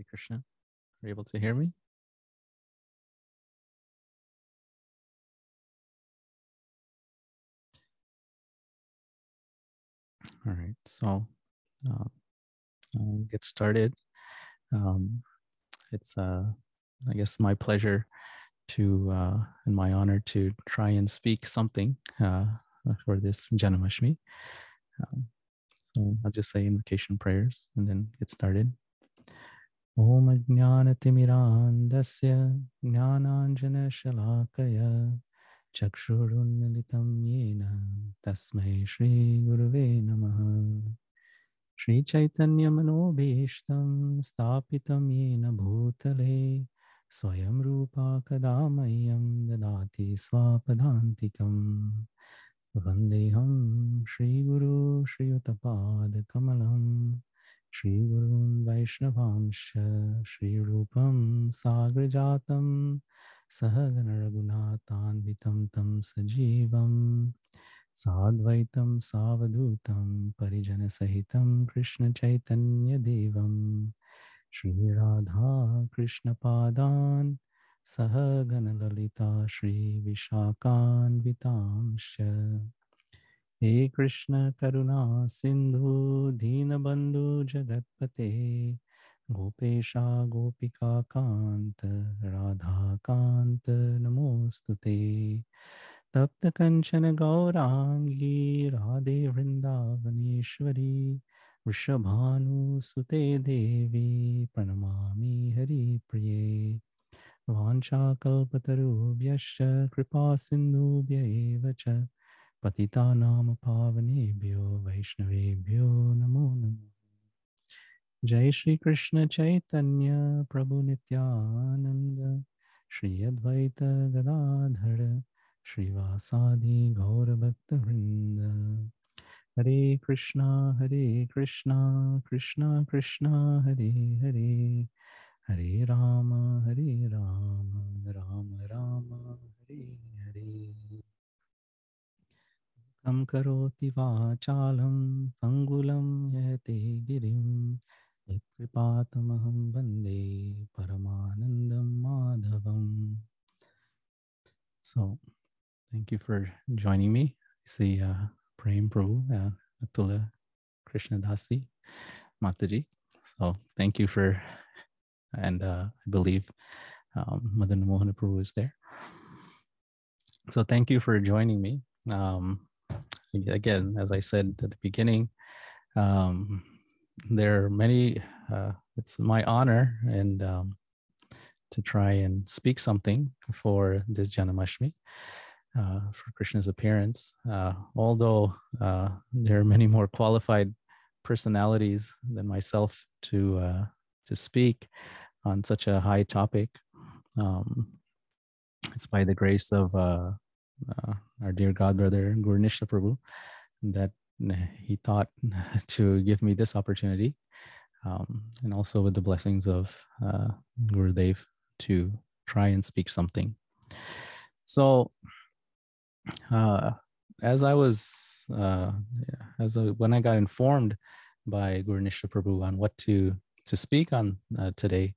Hare Krishna. Are you able to hear me? All right, so uh, I'll get started. Um, it's, uh, I guess, my pleasure to uh, and my honor to try and speak something uh, for this Janmashtami. Um, so I'll just say invocation prayers and then get started. ॐ ज्ञानतिमिरान्धस्य ज्ञानाञ्जनशलाकय चक्षुरुन्मिलितं येन तस्मै श्रीगुरुवे नमः। श्रीचैतन्यमनोभीष्टं स्थापितं येन भूतले स्वयं रूपा कदा मह्यं ददाति स्वापदान्तिकं वन्देऽहं श्रीगुरु श्रीयुतपादकमलं श्रीगुरून् वैष्णवांश श्रीरूपं साग्रजातं सहगणरघुनाथान्वितं तं सजीवं साद्वैतं सावधूतं परिजनसहितं कृष्णचैतन्यदेवं श्रीराधा कृष्णपादान् सहगणललिता श्रीविशाखान्वितांश्च हे कृष्ण करुणा सिन्धु दीनबन्धु जगत्पते, गोपेशा, गोपिका कान्त राधाकान्त नमोऽस्तु ते। तप्तकञ्चन गौराङ्गी राधे वृन्दावनेश्वरी वृषभानुसुते देवी, प्रणमामि हरिप्रिये। वाञ्छाकल्पतरुभ्यश्च कृपा सिन्धुभ्य एव च। पतितानां पावनेभ्यो वैष्णवेभ्यो नमो नमः जय श्री कृष्ण चैतन्य प्रभु नित्यानंद श्री अद्वैत गदाधर श्रीवासादि गौरभक्तवृंद हरे कृष्णा हरे कृष्णा कृष्णा कृष्णा हरे हरे हरे राम हरे राम राम राम हरे हरे कं करोति वाचालं पङ्गुलं यते गिरिं यत्कृपातमहं वंदे परमानन्दं माधवम् So, thank you for joining me. I see uh, Prem Prabhu, uh, Atula Krishna Mataji. So, thank you for, and uh, I believe um, Madan Mohan Prabhu is there. So, thank you for joining me. Um, again, as I said at the beginning, um, there are many, uh, it's my honor and um, to try and speak something for this Janmashtami, uh, for Krishna's appearance. Uh, although uh, there are many more qualified personalities than myself to uh, to speak on such a high topic, um, it's by the grace of uh, uh, our dear godbrother Gurnisha Prabhu that he thought to give me this opportunity, um, and also with the blessings of uh, Gurudev to try and speak something. So, uh, as I was, uh, as a, when I got informed by Gurnisha Prabhu on what to to speak on uh, today,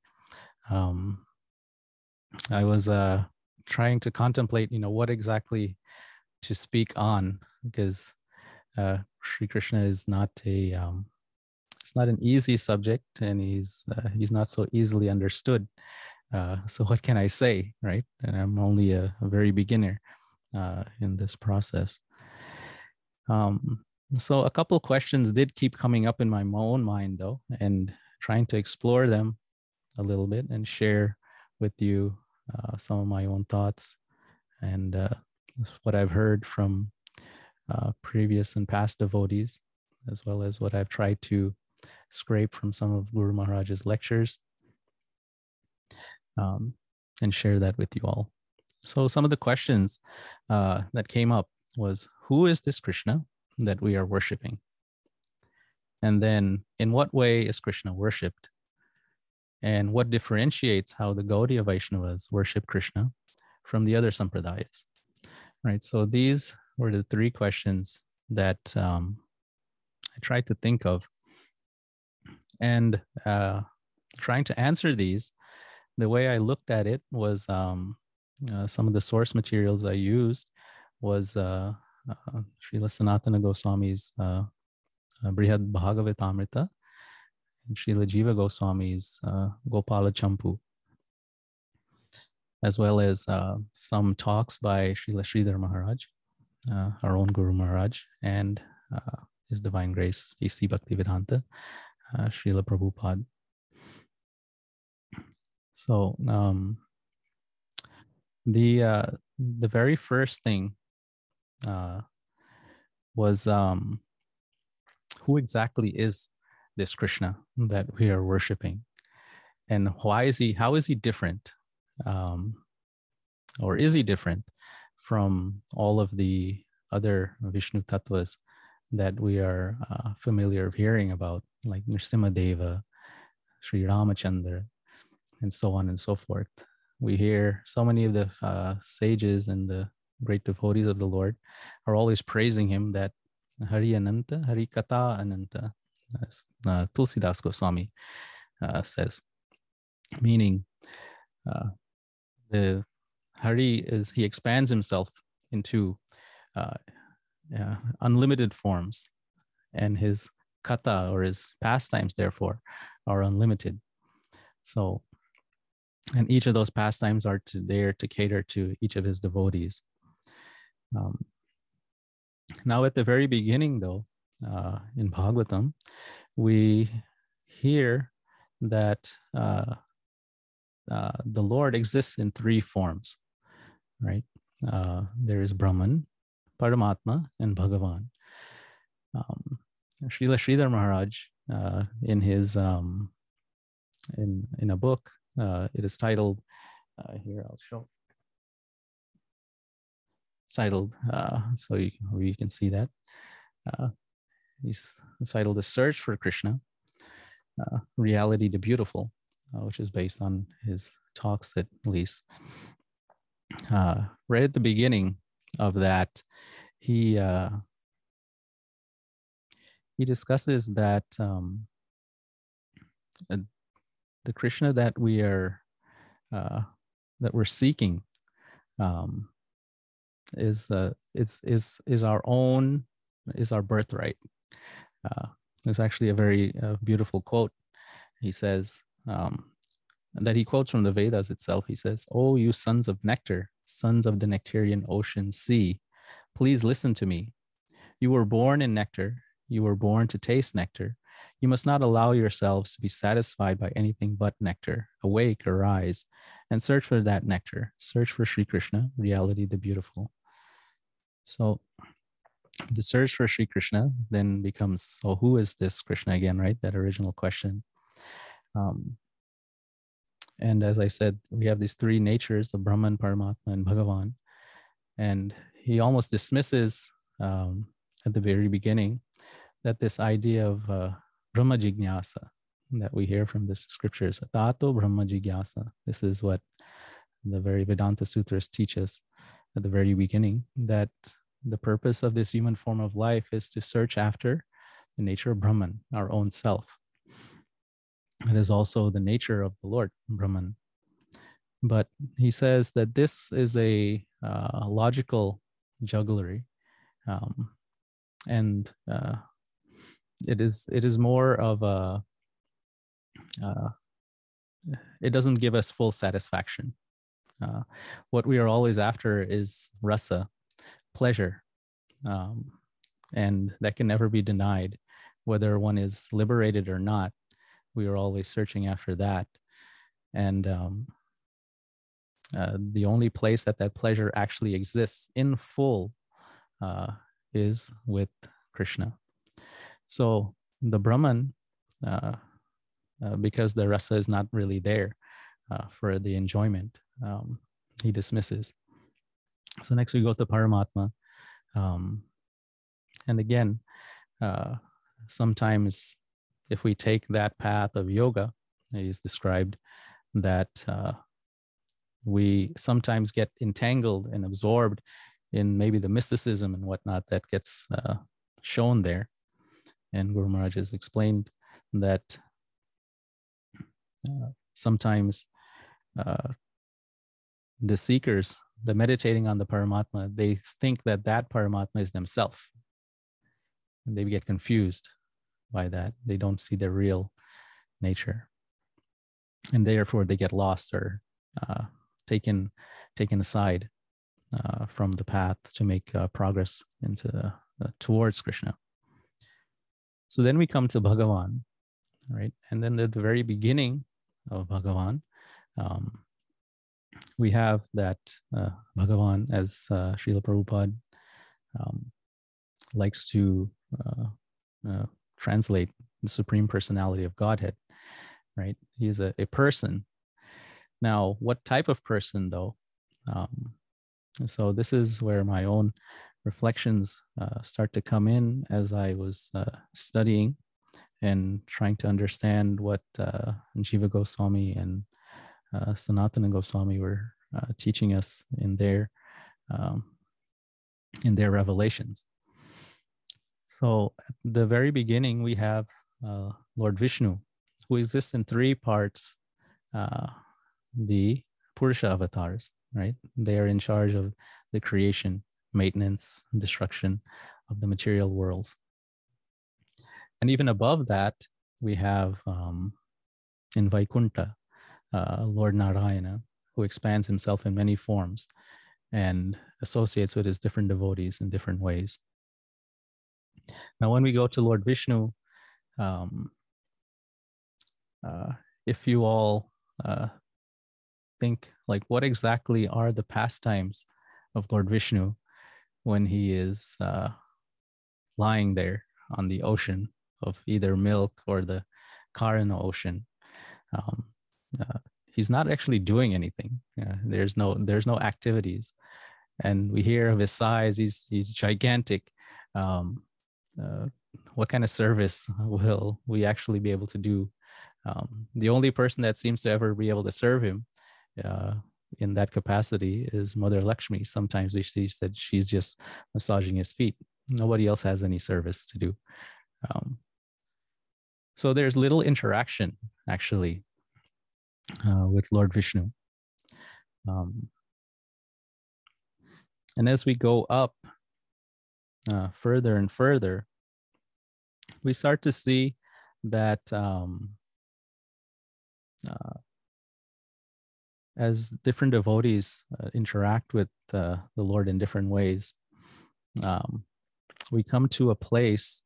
um, I was uh, trying to contemplate, you know, what exactly to speak on, because uh, Sri Krishna is not a, um, it's not an easy subject, and he's uh, he's not so easily understood. Uh, so what can I say, right? And I'm only a, a very beginner uh, in this process. Um, so a couple questions did keep coming up in my own mind, though, and trying to explore them a little bit and share with you uh, some of my own thoughts and uh, what I've heard from uh, previous and past devotees, as well as what I've tried to scrape from some of Guru Maharaj's lectures um, and share that with you all. So, some of the questions uh, that came up was Who is this Krishna that we are worshiping? And then, in what way is Krishna worshipped? And what differentiates how the Gaudiya Vaishnavas worship Krishna from the other sampradayas. Right. So these were the three questions that um, I tried to think of. And uh, trying to answer these, the way I looked at it was um, uh, some of the source materials I used was uh, uh, Srila Sanatana Goswami's uh, uh, Brihad Bhagavatamrita and Srila Jiva Goswami's uh, Gopala Champu, as well as uh, some talks by Srila Sridhar Maharaj, uh, our own Guru Maharaj, and uh, His Divine Grace, A.C. Bhaktivedanta, uh, Srila Prabhupada. So um, the uh, the very first thing uh, was um, who exactly is this Krishna that we are worshiping, and why is he? How is he different, um, or is he different from all of the other Vishnu tattvas that we are uh, familiar of hearing about, like Deva, Sri Ramachandra, and so on and so forth. We hear so many of the uh, sages and the great devotees of the Lord are always praising him that Hari Ananta, Hari Kata Ananta, as uh, Tulsidas Goswami uh, says, meaning uh, the Hari is, he expands himself into uh, unlimited forms and his kata or his pastimes therefore are unlimited. So and each of those pastimes are to, there to cater to each of his devotees. Um, now, at the very beginning, though, uh, in Bhagavatam, we hear that uh, uh, the Lord exists in three forms, right? Uh, there is Brahman, Paramatma, and Bhagavan. Um, Srila Sridhar Maharaj, uh, in his um, in in a book uh, it is titled, here I'll show, titled, uh, so you, you can see that. Uh, he's titled The Search for Krishna, uh, Reality the Beautiful, uh, which is based on his talks at least. Uh, right at the beginning of that, he uh, he discusses that um, the Krishna that we are uh, that we're seeking um, is uh, is is is our own is our birthright. Uh, it's actually a very uh, beautiful quote. He says um, that he quotes from the Vedas itself. He says, "Oh, you sons of nectar, sons of the nectarian ocean sea, please listen to me. You were born in nectar. You were born to taste nectar. You must not allow yourselves to be satisfied by anything but nectar. Awake, arise, and search for that nectar. Search for Sri Krishna, reality the beautiful. So the search for Sri Krishna then becomes, oh, who is this Krishna again, right? That original question. Um, and as I said, we have these three natures of Brahman, Paramatma, and Bhagavan. And he almost dismisses um, at the very beginning that this idea of uh, Brahma that we hear from the scriptures. Tato Brahma Jignasa. This is what the very Vedanta Sutras teach us at the very beginning that the purpose of this human form of life is to search after the nature of Brahman, our own self. It is also the nature of the Lord, Brahman. But he says that this is a uh, logical jugglery. Um, and uh, it is it is more of a uh, it doesn't give us full satisfaction uh, what we are always after is rasa pleasure um, and that can never be denied. Whether one is liberated or not we are always searching after that. And um, uh, the only place that that pleasure actually exists in full uh, is with krishna. So the Brahman, uh, uh, because the rasa is not really there uh, for the enjoyment, um, he dismisses. So next we go to Paramatma. Um, and again, uh, sometimes if we take that path of yoga, it is described that uh, we sometimes get entangled and absorbed in maybe the mysticism and whatnot that gets uh, shown there and Guru Maharaj has explained that Uh, sometimes uh, the seekers, the meditating on the Paramatma, they think that that Paramatma is themselves. And they get confused by that. They don't see their real nature. And therefore they get lost or uh, taken, taken aside uh, from the path to make uh, progress into uh, towards Krishna. So then we come to Bhagavan, right? And then at the very beginning of Bhagavan, um, we have that uh, Bhagavan, as uh, Srila Prabhupada um, likes to uh, uh, translate the Supreme Personality of Godhead, right? He is a, a person. Now, what type of person, though? Um, so, this is where my own reflections uh, start to come in as I was uh, studying and trying to understand what uh, Jiva Goswami and uh, Sanatana Goswami were uh, teaching us in their um, in their revelations. So at the very beginning, we have uh, Lord Vishnu, who exists in three parts. Uh, the Purusha avatars, right? They are in charge of the creation, maintenance, destruction of the material worlds. And even above that, we have um, in Vaikunta, uh, Lord Narayana, who expands himself in many forms and associates with his different devotees in different ways. Now, when we go to Lord Vishnu, um, uh, if you all uh, think like what exactly are the pastimes of Lord Vishnu when he is uh, lying there on the ocean of either milk or the Karana ocean, um, uh, he's not actually doing anything. There's no there's no activities, and we hear of his size. He's he's gigantic. Um, uh, what kind of service will we actually be able to do? Um, the only person that seems to ever be able to serve him uh, in that capacity is Mother Lakshmi. Sometimes we see that she's just massaging his feet. Nobody else has any service to do. Um, so there's little interaction actually uh, with Lord Vishnu. Um, and as we go up uh, further and further, we start to see that um, uh, as different devotees uh, interact with uh, the Lord in different ways, um, we come to a place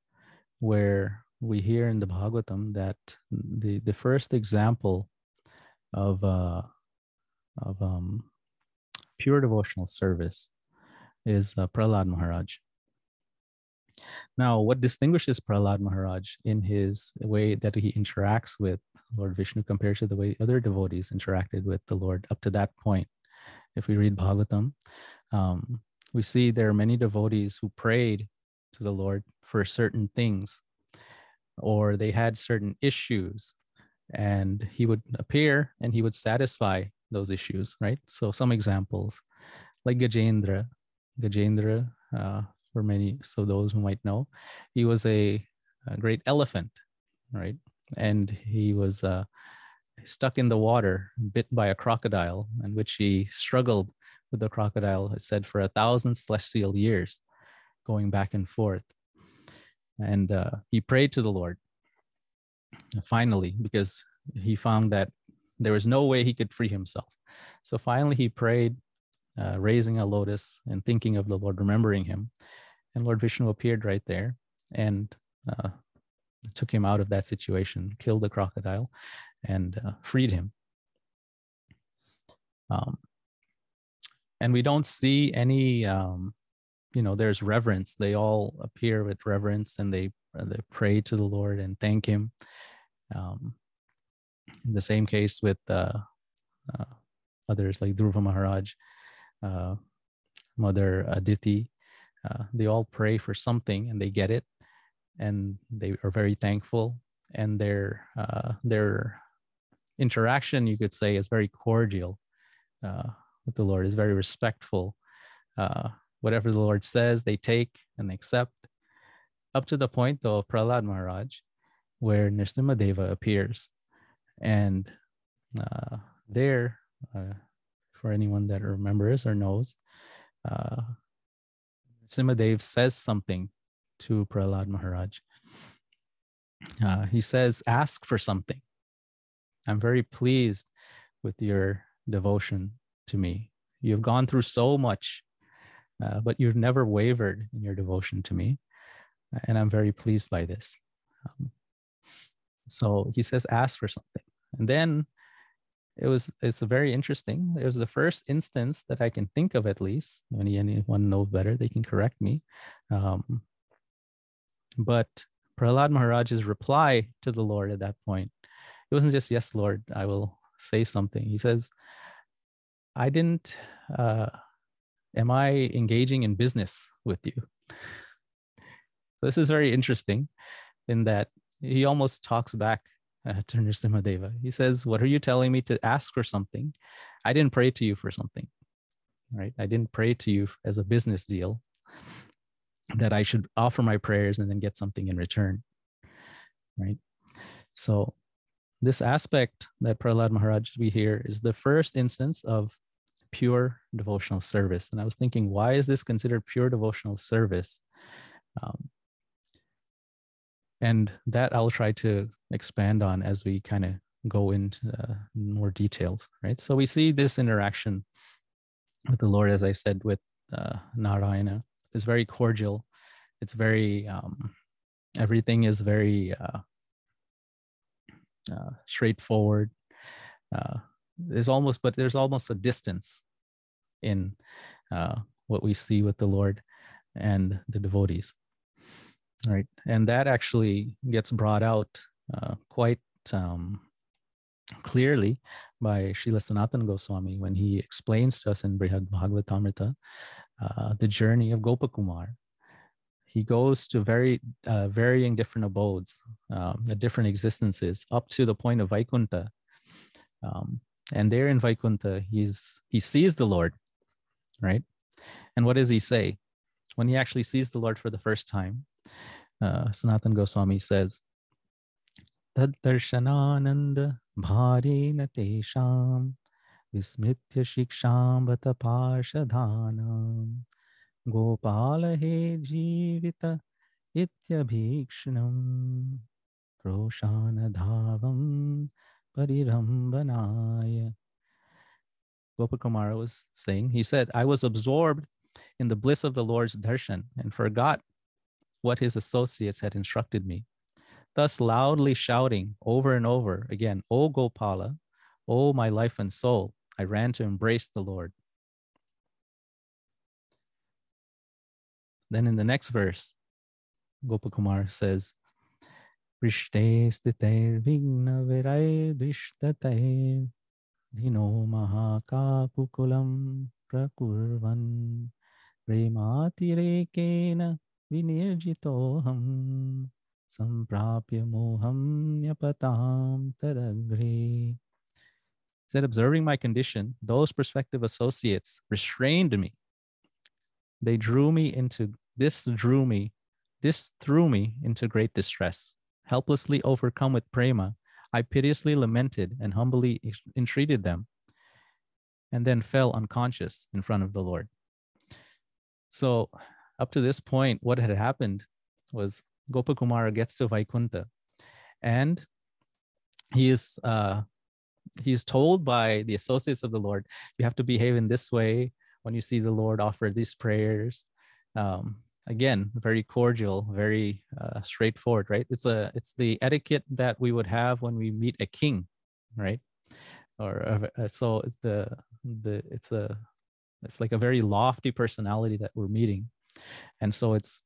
where we hear in the Bhagavatam that the, the first example of uh, of um, pure devotional service is uh, Prahlad Maharaj. Now, what distinguishes Prahlad Maharaj in his way that he interacts with Lord Vishnu compared to the way other devotees interacted with the Lord up to that point? If we read Bhagavatam, um, we see there are many devotees who prayed to the Lord for certain things, or they had certain issues and he would appear and he would satisfy those issues, right? So some examples, like Gajendra, Gajendra, uh, for many, so those who might know, he was a, a great elephant, right? And he was uh, stuck in the water, bit by a crocodile, in which he struggled with the crocodile, it said, for a thousand celestial years, going back and forth. And uh, he prayed to the Lord finally, because he found that there was no way he could free himself. So finally, he prayed, uh, raising a lotus and thinking of the Lord, remembering him. And Lord Vishnu appeared right there and uh, took him out of that situation, killed the crocodile, and uh, freed him. Um, and we don't see any, um, you know, there's reverence. They all appear with reverence and they, they pray to the Lord and thank him. Um, in the same case with uh, uh, others like Dhruva Maharaj, uh, Mother Aditi, uh, they all pray for something and they get it, and they are very thankful. And their uh, their interaction, you could say, is very cordial uh, with the Lord. is very respectful. Whatever the Lord says, they take and accept. Up to the point, though, of Prahlad Maharaj, where Nrsimhadeva appears. And uh, there, uh, for anyone that remembers or knows, uh, Simhadev says something to Prahlad Maharaj. Uh, he says, Ask for something. I'm very pleased with your devotion to me. You've gone through so much, uh, but you've never wavered in your devotion to me. And I'm very pleased by this. Um, so he says, Ask for something. And then it was it's very interesting. It was the first instance that I can think of at least. When anyone knows better, they can correct me. Um, but Prahlad Maharaj's reply to the Lord at that point, it wasn't just, yes, Lord, I will say something. He says, I didn't, uh, am I engaging in business with you? So this is very interesting in that he almost talks back uh, to Nrsimhadeva. He says, What are you telling me to ask for something? I didn't pray to you for something, right? I didn't pray to you as a business deal that I should offer my prayers and then get something in return, right? So, this aspect that Prahlad Maharaj we hear is the first instance of pure devotional service. And I was thinking, why is this considered pure devotional service? Um, and that I'll try to expand on as we kind of go into uh, more details, right? So we see this interaction with the Lord, as I said, with uh, Narayana, is very cordial. It's very um, everything is very uh, uh, straightforward. There's almost, but there's almost a distance in uh, what we see with the Lord and the devotees right and that actually gets brought out uh, quite um, clearly by Srila Sanatana Goswami when he explains to us in Brihad Bhagavatamrita uh, the journey of Gopakumar. He goes to very uh, varying different abodes, um, different existences, up to the point of Vaikunta. Um, and there in Vaikunta, he's he sees the Lord, right? And what does he say? When he actually sees the Lord for the first time, uh, Sanatan Goswami says, Taddarshanananda bharena tesham vismritya shiksham bata parshadhanam gopala he jivita ityabhikshnam proshana dhavam parirambanaya Gopakumara was saying, he said, I was absorbed in the bliss of the Lord's darshan and forgot what his associates had instructed me. Thus, loudly shouting over and over again, O Gopala, O my life and soul, I ran to embrace the Lord. Then in the next verse, Gopakumar says, Prishte stiter vigna viray drishtater dhino mahakakukulam prakurvan prematirekena विनिर्जितोऽहं सम्प्राप्य मोहं न्यपतां तदग्रे. Said, observing my condition, those prospective associates restrained me. They drew me into, this drew me, this threw me into great distress. Helplessly overcome with prema, I piteously lamented and humbly entreated them, and then fell unconscious in front of the Lord. So up to this point, what had happened was Gopakumara gets to Vaikunta and he is uh, he is told by the associates of the Lord, you have to behave in this way when you see the Lord offer these prayers. Um, again, very cordial, very uh, straightforward, right? It's a it's the etiquette that we would have when we meet a king, right? Or uh, so it's the the it's a it's like a very lofty personality that we're meeting and so it's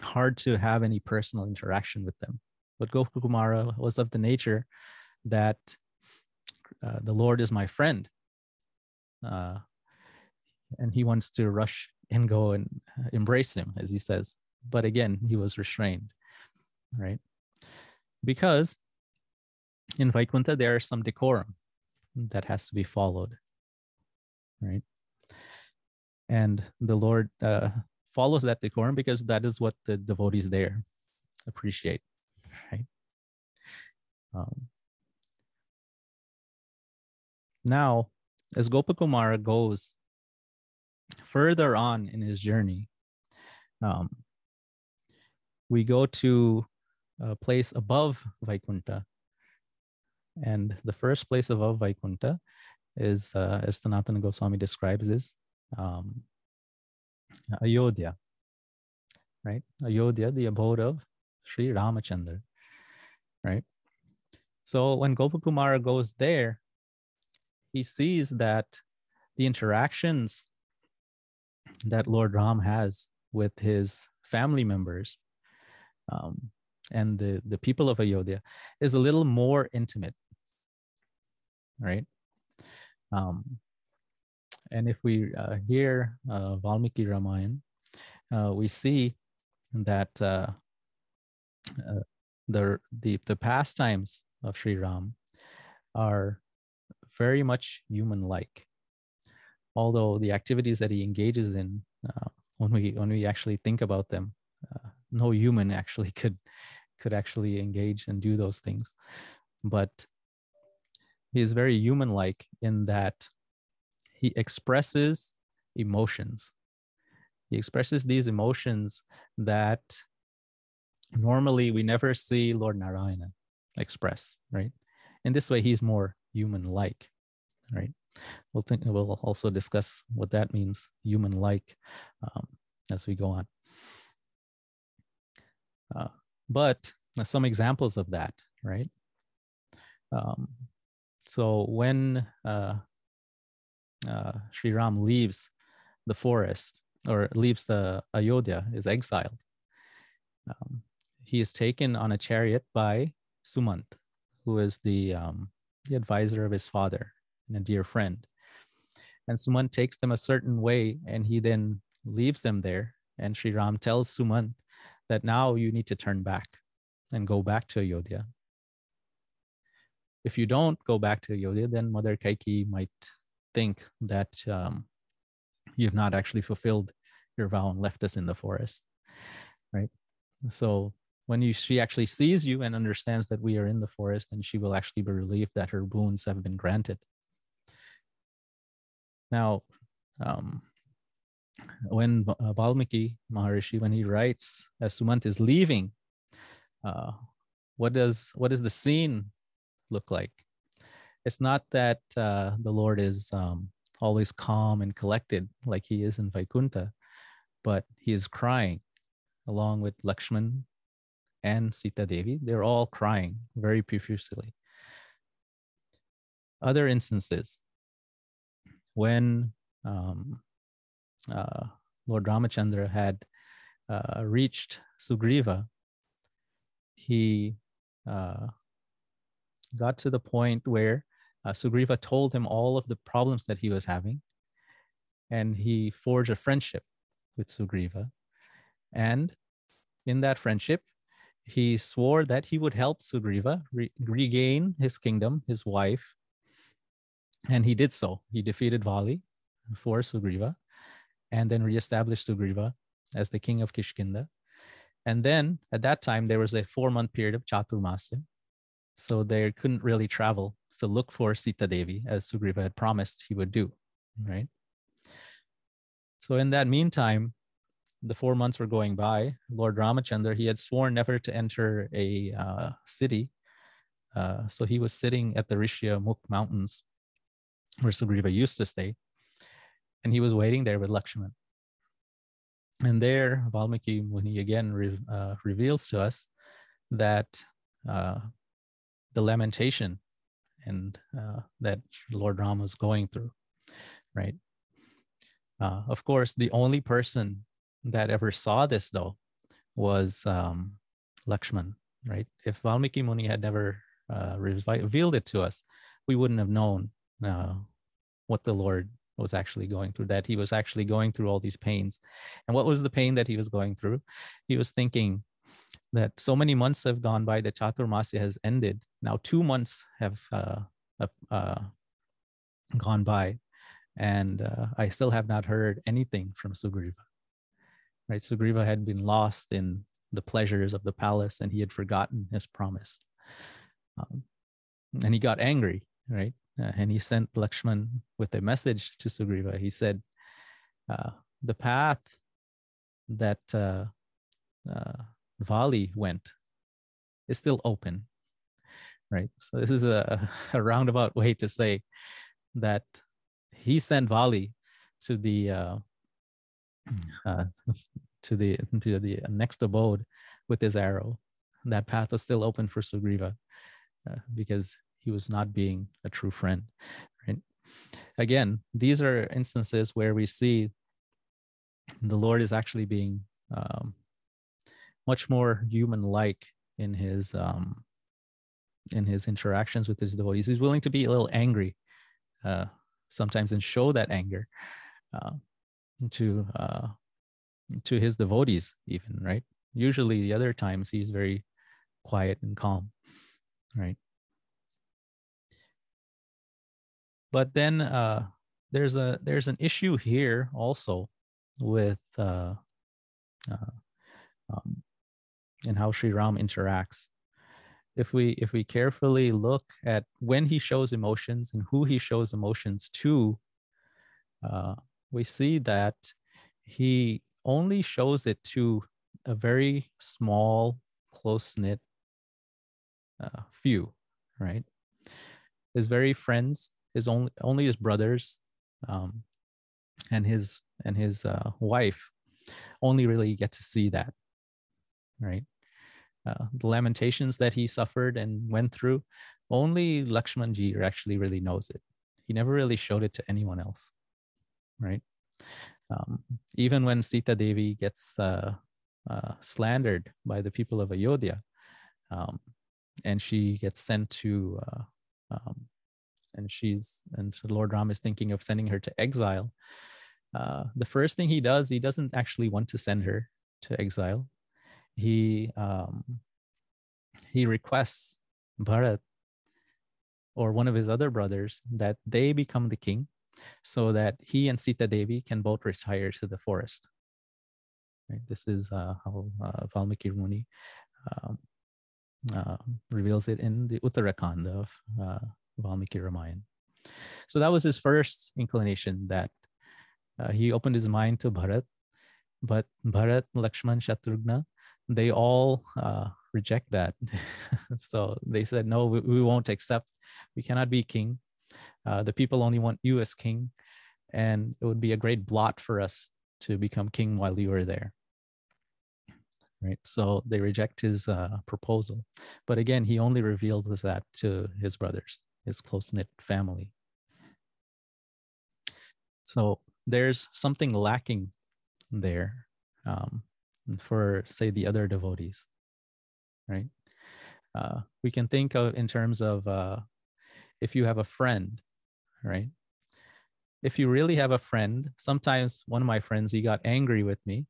hard to have any personal interaction with them. But Gopakumara was of the nature that uh, the Lord is my friend. Uh, and he wants to rush and go and embrace him, as he says. But again, he was restrained, right? Because in Vaikunta, there is some decorum that has to be followed, right? and the lord uh, follows that decorum because that is what the devotees there appreciate right um, Now, as Gopakumara goes further on in his journey, um, we go to a place above Vaikunta. And the first place above Vaikunta is, uh, as Sanatana Goswami describes, is um, Ayodhya, right? Ayodhya, the abode of Sri Ramachandra, right? So when Gopakumara goes there, he sees that the interactions that Lord Ram has with his family members um, and the, the people of Ayodhya is a little more intimate, right? Um, and if we uh, hear uh, Valmiki Ramayan, uh, we see that uh, uh, the, the, the pastimes of Sri Ram are very much human-like. Although the activities that he engages in, uh, when we when we actually think about them, no human actually could could actually engage and do those things, but he is very human-like in that he expresses emotions. He expresses these emotions that normally we never see Lord Narayana express, right? In this way, he's more human-like, right? We'll think we'll also discuss what that means, human-like, um, as we go on. Uh, but some examples of that, right? Um, so when uh, uh, Sri Ram leaves the forest or leaves the Ayodhya, is exiled. Um, he is taken on a chariot by Sumant, who is the, um, the advisor of his father and a dear friend. And Sumant takes them a certain way and he then leaves them there. And Sri Ram tells Sumant that now you need to turn back and go back to Ayodhya. If you don't go back to Ayodhya, then Mother Kaikeyi might think that um, you've not actually fulfilled your vow and left us in the forest, right? So when you, she actually sees you and understands that we are in the forest, then she will actually be relieved that her boons have been granted. Now, um, when uh, Valmiki Maharishi, when he writes as Sumant is leaving, uh, what does what does the scene look like? it's not that uh, the Lord is um, always calm and collected like he is in Vaikunta, but he is crying along with Lakshman and Sita Devi. They're all crying very profusely. Other instances, when um, uh, Lord Ramachandra had uh, reached Sugriva, he uh, got to the point where uh, Sugriva told him all of the problems that he was having, and he forged a friendship with Sugriva. And in that friendship, he swore that he would help Sugriva re- regain his kingdom, his wife. And he did so. He defeated Vali for Sugriva and then reestablished Sugriva as the king of Kishkinda. And then at that time, there was a four month period of Chaturmasya. So they couldn't really travel to look for Sita Devi as Sugriva had promised he would do, right? So in that meantime, the four months were going by. Lord Ramachandra, he had sworn never to enter a uh, city. Uh, so he was sitting at the Rishya Mukh mountains where Sugriva used to stay. And he was waiting there with Lakshman. And there, Valmiki Muni again re- uh, reveals to us that uh, the lamentation and uh, that Lord Ram was going through, right? Uh, of course, the only person that ever saw this though was um, Lakshman, right? If Valmiki Muni had never uh, revealed it to us, we wouldn't have known uh, what the Lord was actually going through, that he was actually going through all these pains. And what was the pain that he was going through? He was thinking, that so many months have gone by, the Chaturmasya has ended. Now two months have uh, uh, gone by, and uh, I still have not heard anything from Sugriva. Right, Sugriva had been lost in the pleasures of the palace, and he had forgotten his promise. Um, and he got angry, right? Uh, and he sent Lakshman with a message to Sugriva. He said, uh, "The path that uh, uh, Vali went is still open." Right. So this is a, a roundabout way to say that he sent Vali to the uh, uh, to the to the next abode with his arrow. That path was still open for Sugriva uh, because he was not being a true friend. Right. Again, these are instances where we see the Lord is actually being um, much more human-like in his um, in his interactions with his devotees. He's willing to be a little angry uh, sometimes and show that anger uh, to uh, to his devotees, even right. Usually, the other times he's very quiet and calm, right. But then uh, there's a there's an issue here also with uh, uh, um, and how Sri Ram interacts. If we if we carefully look at when he shows emotions and who he shows emotions to, uh, we see that he only shows it to a very small, close knit uh, few, right? His very friends his only only his brothers um, and his and his uh, wife only really get to see that right? Uh, the lamentations that he suffered and went through only lakshmanji actually really knows it. He never really showed it to anyone else right? Um, even when sita devi gets uh, uh, slandered by the people of ayodhya um, and she gets sent to uh, um, and she's and Lord Ram is thinking of sending her to exile. Uh, the first thing he does, he doesn't actually want to send her to exile. He um, he requests Bharat or one of his other brothers that they become the king, so that he and Sita Devi can both retire to the forest. Right? This is uh, how uh, Valmiki Muni um, uh, reveals it in the Uttara Kanda of uh, Valmiki Ramayana. So that was his first inclination that uh, he opened his mind to Bharat, but Bharat, Lakshman, Shatrughna, they all uh, reject that. so they said, no, we, we, won't accept. We cannot be king. Uh, the people only want you as king. And it would be a great blot for us to become king while you are there. Right. So they reject his uh, proposal. But again, he only revealed that to his brothers his close knit family. So there's something lacking there um, for, say, the other devotees, right? Uh, we can think of in terms of uh, if you have a friend, right? If you really have a friend, sometimes one of my friends, he got angry with me.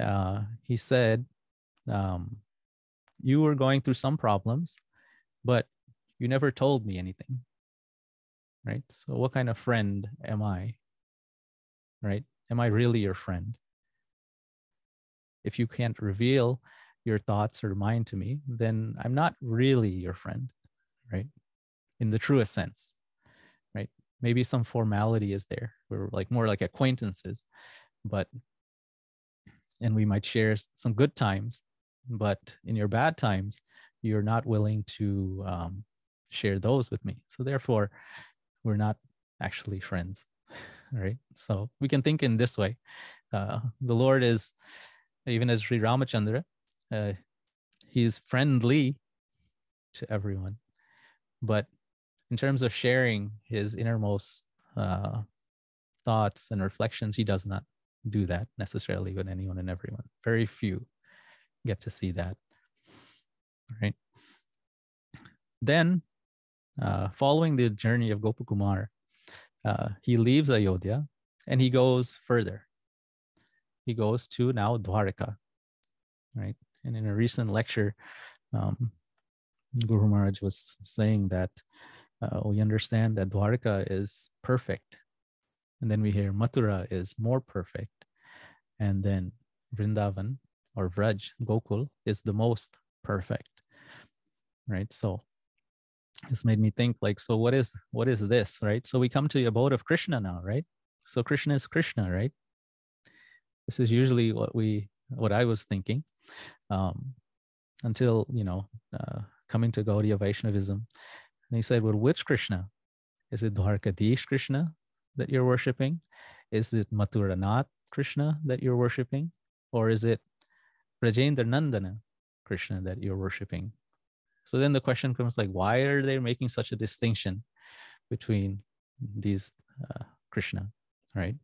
Uh, he said, um, You were going through some problems, but you never told me anything right? So what kind of friend am i right? Am i really your friend? If you can't reveal your thoughts or mind to me then i'm not really your friend right? In the truest sense right? Maybe some formality is there we're like more like acquaintances but and we might share some good times but in your bad times you're not willing to um, share those with me. So therefore, we're not actually friends, right? So we can think in this way. Uh, the Lord is, even as Sri Ramachandra, uh, he's friendly to everyone. But in terms of sharing his innermost uh, thoughts and reflections, he does not do that necessarily with anyone and everyone. Very few get to see that. Right. Then uh, following the journey of Gopakumar, uh, he leaves Ayodhya and he goes further. He goes to now Dwarka, right? And in a recent lecture, um, Guru Maharaj was saying that uh, we understand that Dwarka is perfect. And then we hear Mathura is more perfect. And then Vrindavan or Vraj, Gokul, is the most perfect, right? So this made me think like, so what is what is this, right? So we come to the abode of Krishna now, right? So Krishna is Krishna, right? This is usually what we what I was thinking um, until you know uh, coming to Gaudiya Vaishnavism. And he said, well, which Krishna? Is it Dwarkadish Krishna that you're worshiping? Is it Mathuranath Krishna that you're worshiping? Or is it Vrajendra Nandana Krishna that you're worshiping? So then the question comes like, why are they making such a distinction between these uh, Krishna, right?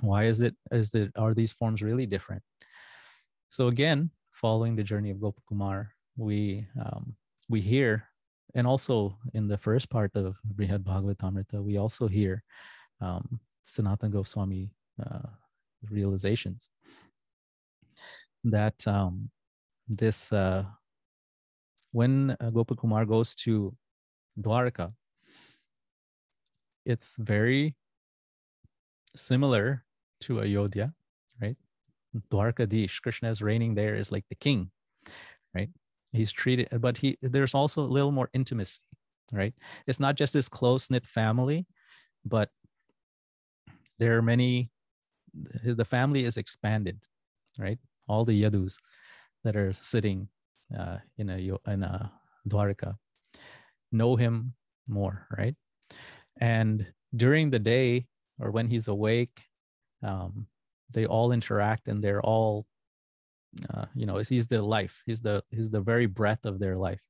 Why is it, is it, are these forms really different? So again, following the journey of Gopakumar, we, um, we hear, and also in the first part of Brihad Bhagavatamrita, we also hear um, Sanatana Goswami uh, realizations that um, this uh, when uh, Gopakumar goes to Dwarka, it's very similar to Ayodhya, right? Dwarkadish, Krishna is reigning there is like the king, right? He's treated, but he there's also a little more intimacy, right? It's not just this close knit family, but there are many. The family is expanded, right? All the yadus that are sitting uh, in a in a dwarka know him more, right? And during the day or when he's awake, um, they all interact and they're all, uh, you know, he's their life. He's the he's the very breath of their life.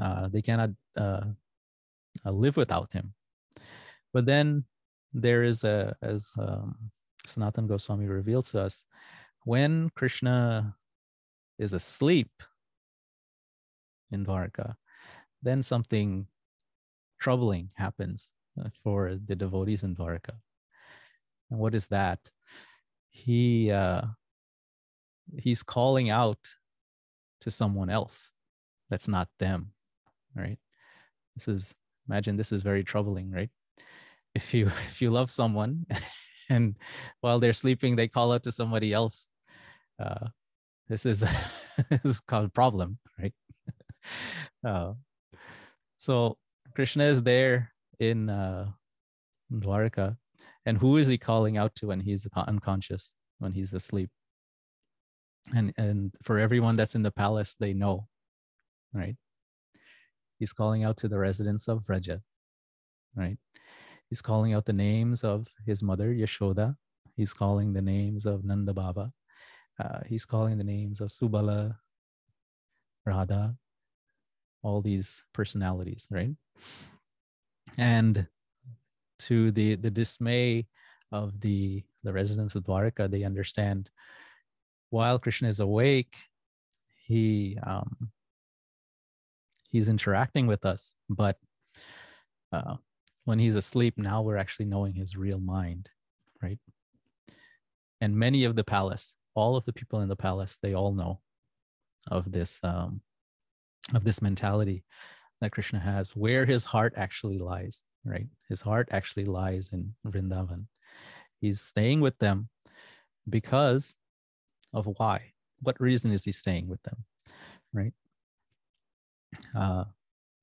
Uh, they cannot uh, uh live without him. But then there is a, as um, Sanatan Goswami reveals to us, when Krishna is asleep in Dwarka, then something troubling happens uh, for the devotees in Dwarka. And what is that? He uh, he's calling out to someone else that's not them, right? This is imagine this is very troubling, right? If you if you love someone and while they're sleeping they call out to somebody else, uh, this is this is called problem, right? uh, so Krishna is there in uh, Dwarka, and who is he calling out to when he's unconscious, when he's asleep? And and for everyone that's in the palace, they know, right? He's calling out to the residents of Vraja, right? He's calling out the names of his mother Yashoda. He's calling the names of Nanda Baba uh, he's calling the names of Subala, Radha, all these personalities, right? And to the the dismay of the the residents of Dwarka, they understand while Krishna is awake, he um, he's interacting with us, but uh, when he's asleep, now we're actually knowing his real mind, right? And many of the palace all of the people in the palace they all know of this um, of this mentality that krishna has where his heart actually lies right? His heart actually lies in vrindavan. He's staying with them because of why? What reason is he staying with them right? Uh,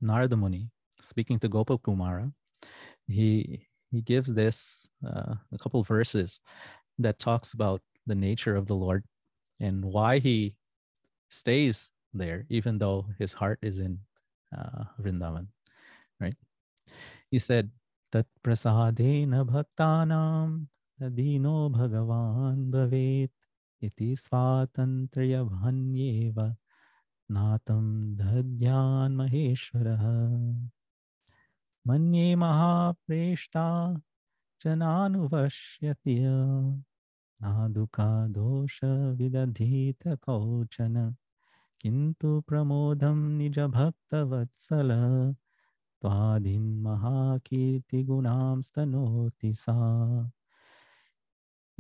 narada muni speaking to gopal kumara he he gives this uh, a couple verses that talks about the nature of the Lord and why he stays there, even though his heart is in uh, Vrindavan, right? He said, Tat prasadena bhaktanam adino bhagavan bhavet iti swatantriya bhanyeva natam dadyan maheshwaraha manye mahapreshta jananuvashyatiya नादुका दोष विदधीत कौचन किन्तु प्रमोदं निजभक्तवत्सल त्वादिन् महाकीर्तिगुणां स्तनोति सा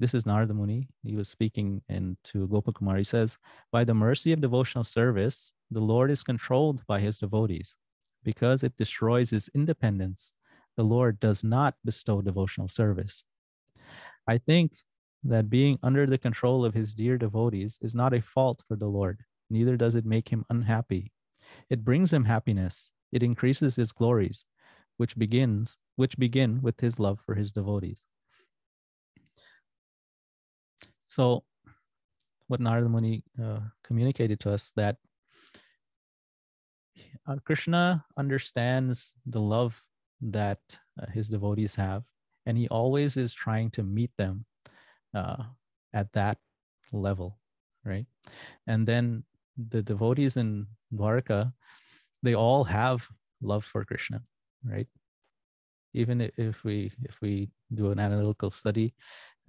This is Narada Muni. He was speaking in, to Gopakumar. He says, By the mercy of devotional service, the Lord is controlled by his devotees. Because it destroys his independence, the Lord does not bestow devotional service. I think that being under the control of his dear devotees is not a fault for the Lord, neither does it make him unhappy. It brings him happiness. It increases his glories, which begins which begin with his love for his devotees. So, what Narada Muni uh, communicated to us that uh, Krishna understands the love that uh, his devotees have, and he always is trying to meet them uh, at that level, right? And then the devotees in Dwarka, they all have love for Krishna, right? Even if we if we do an analytical study,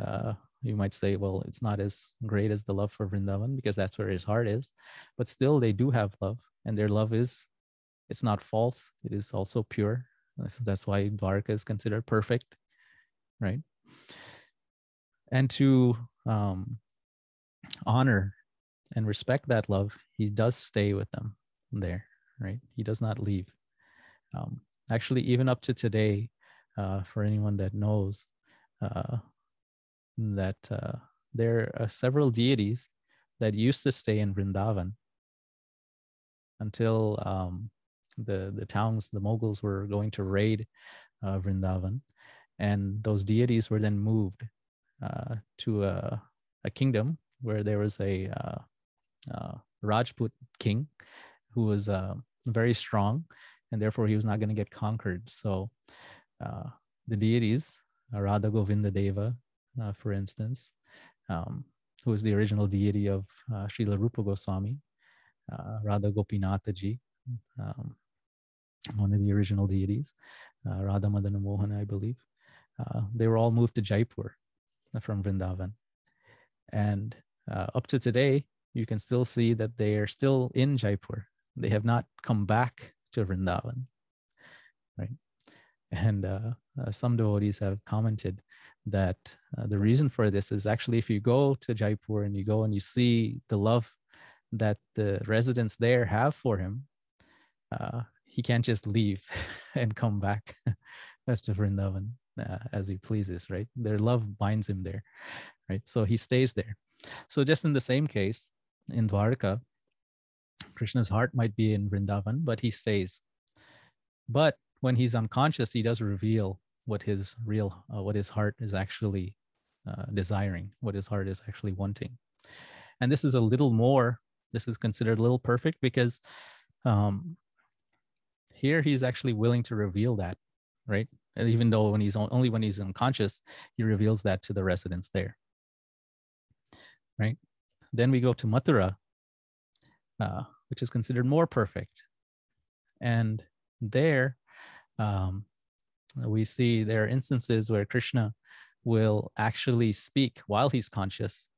uh, you might say, well, it's not as great as the love for Vrindavan because that's where his heart is, but still they do have love, and their love is it's not false; it is also pure. That's why Dwarka is considered perfect, right? And to um, honor and respect that love, he does stay with them there, right? He does not leave. Um, actually, even up to today, uh, for anyone that knows, uh, that uh, there are several deities that used to stay in Vrindavan until um, the the towns, the Mughals were going to raid uh, Vrindavan, and those deities were then moved uh, to a, a kingdom where there was a uh, uh, Rajput king who was uh, very strong, and therefore he was not going to get conquered. So the deities, Radha Govinda Deva, for instance, um, who was the original deity of uh, Srila Rupa Goswami, uh, Radha Gopinathaji, um, one of the original deities, uh, Radha Madana Mohan, I believe. Uh, they were all moved to Jaipur from Vrindavan. And uh, up to today, you can still see that they are still in Jaipur. They have not come back to Vrindavan, right? And uh, uh, some devotees have commented that uh, the reason for this is actually if you go to Jaipur and you go and you see the love that the residents there have for him, uh, he can't just leave and come back to Vrindavan uh, as he pleases, right? Their love binds him there, right? So he stays there. So just in the same case, in Dwarka, Krishna's heart might be in Vrindavan, but he stays. But when he's unconscious, he does reveal what his real, uh, what his heart is actually uh, desiring, what his heart is actually wanting. And this is a little more, this is considered a little perfect because um, here he's actually willing to reveal that, right? And even though when he's only when he's unconscious, he reveals that to the residents there, right? Then we go to Mathura, uh, which is considered more perfect. And there, um, we see there are instances where Krishna will actually speak while he's conscious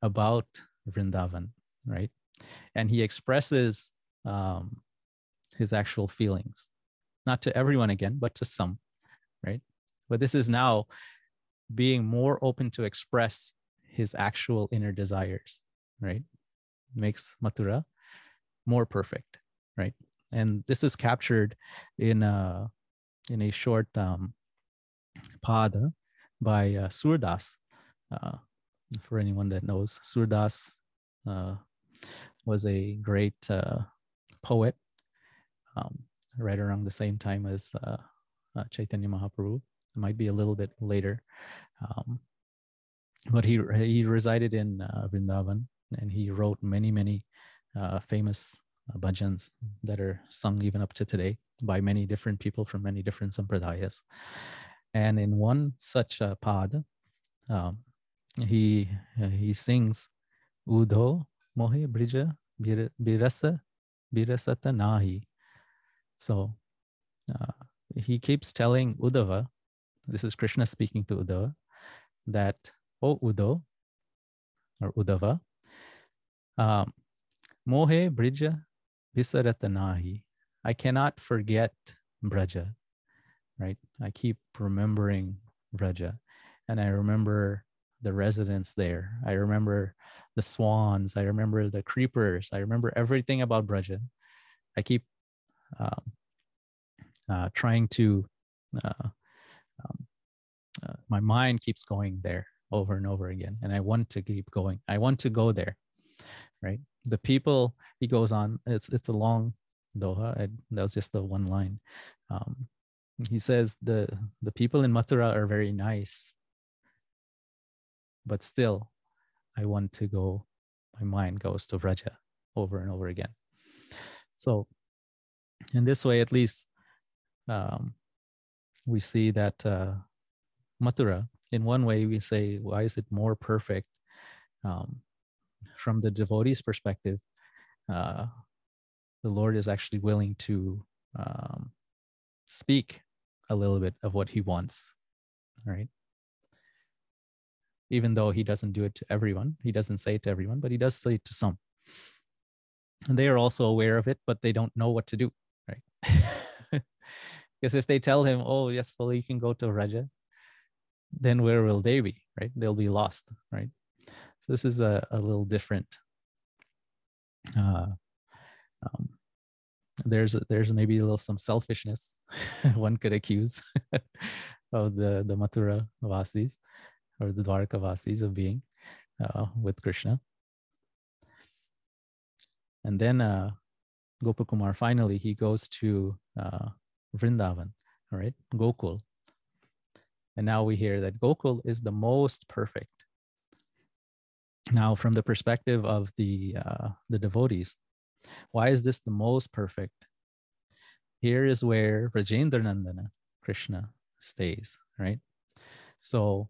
about Vrindavan, right? And he expresses um, his actual feelings, not to everyone again, but to some, right? But this is now being more open to express his actual inner desires, right? Makes Mathura more perfect, right? And this is captured in a in a short um, pada by uh, Surdas. Uh, for anyone that knows, Surdas uh, was a great uh, poet, um, right around the same time as uh, uh, Chaitanya Mahaprabhu. It might be a little bit later. Um, but he he resided in uh, Vrindavan and he wrote many many uh, famous uh, bhajans that are sung even up to today by many different people from many different sampradayas. And in one such uh, pad, um, he he sings Udho Mohe Brija Birasa Birasata Nahi. So uh, he keeps telling Uddhava, this is Krishna speaking to Uddhava, that oh Udo or Uddhava, um, Mohe Brija Visaratanahi. I cannot forget Braja, right? I keep remembering Braja and I remember the residents there. I remember the swans. I remember the creepers. I remember everything about Braja. I keep uh, trying to, uh, um, uh, my mind keeps going there over and over again and i want to keep going. I want to go there right? The people he goes on it's it's a long doha I, that was just the one line. Um, he says the the people in mathura are very nice but still i want to go my mind goes to vraja over and over again. So in this way at least um, we see that uh, mathura in one way we say why is it more perfect um, from the devotee's perspective, uh, the Lord is actually willing to um, speak a little bit of what He wants, right? Even though He doesn't do it to everyone, He doesn't say it to everyone, but He does say it to some. And they are also aware of it, but they don't know what to do? because if they tell him, "Oh, yes, well, you can go to Vraja," then where will they be, right? They'll be lost, right? So this is a, a little different. Uh, um, there's there's maybe a little some selfishness one could accuse of the the Mathura Vasis or the Dwarka Vasis of being uh, with Krishna. And then uh, Gopakumar finally he goes to uh, Vrindavan, all right, Gokul. And now we hear that Gokul is the most perfect now, from the perspective of the uh, the devotees, why is this the most perfect? Here is where Vrajendranandana Krishna stays, right? So,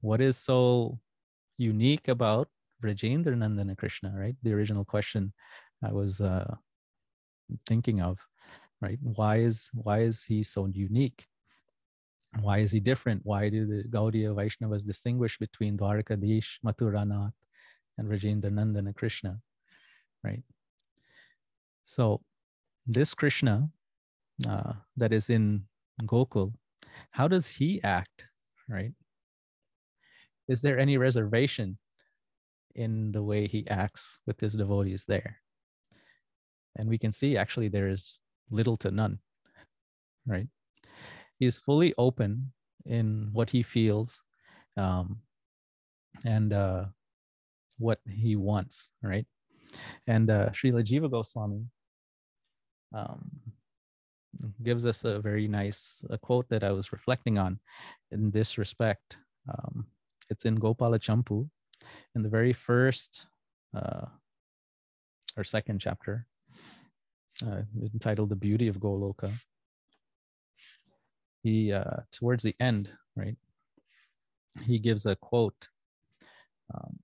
what is so unique about Vrajendranandana Krishna, right? The original question I was uh, thinking of, right? Why is why is he so unique? Why is he different? Why do the Gaudiya Vaishnavas distinguish between Dwarkadish, Mathuranath, and Vrajendra Nandana Krishna? Right. So this Krishna uh, that is in Gokul, how does he act? Right. Is there any reservation in the way he acts with his devotees there? And we can see actually there is little to none. Right He is fully open in what he feels um, and uh, what he wants, right? And uh, Srila Jiva Goswami um, gives us a very nice a quote that I was reflecting on in this respect. Um, it's in Gopala Champu in the very first uh, or second chapter, uh, entitled The Beauty of Goloka he uh, towards the end, right? He gives a quote. Um,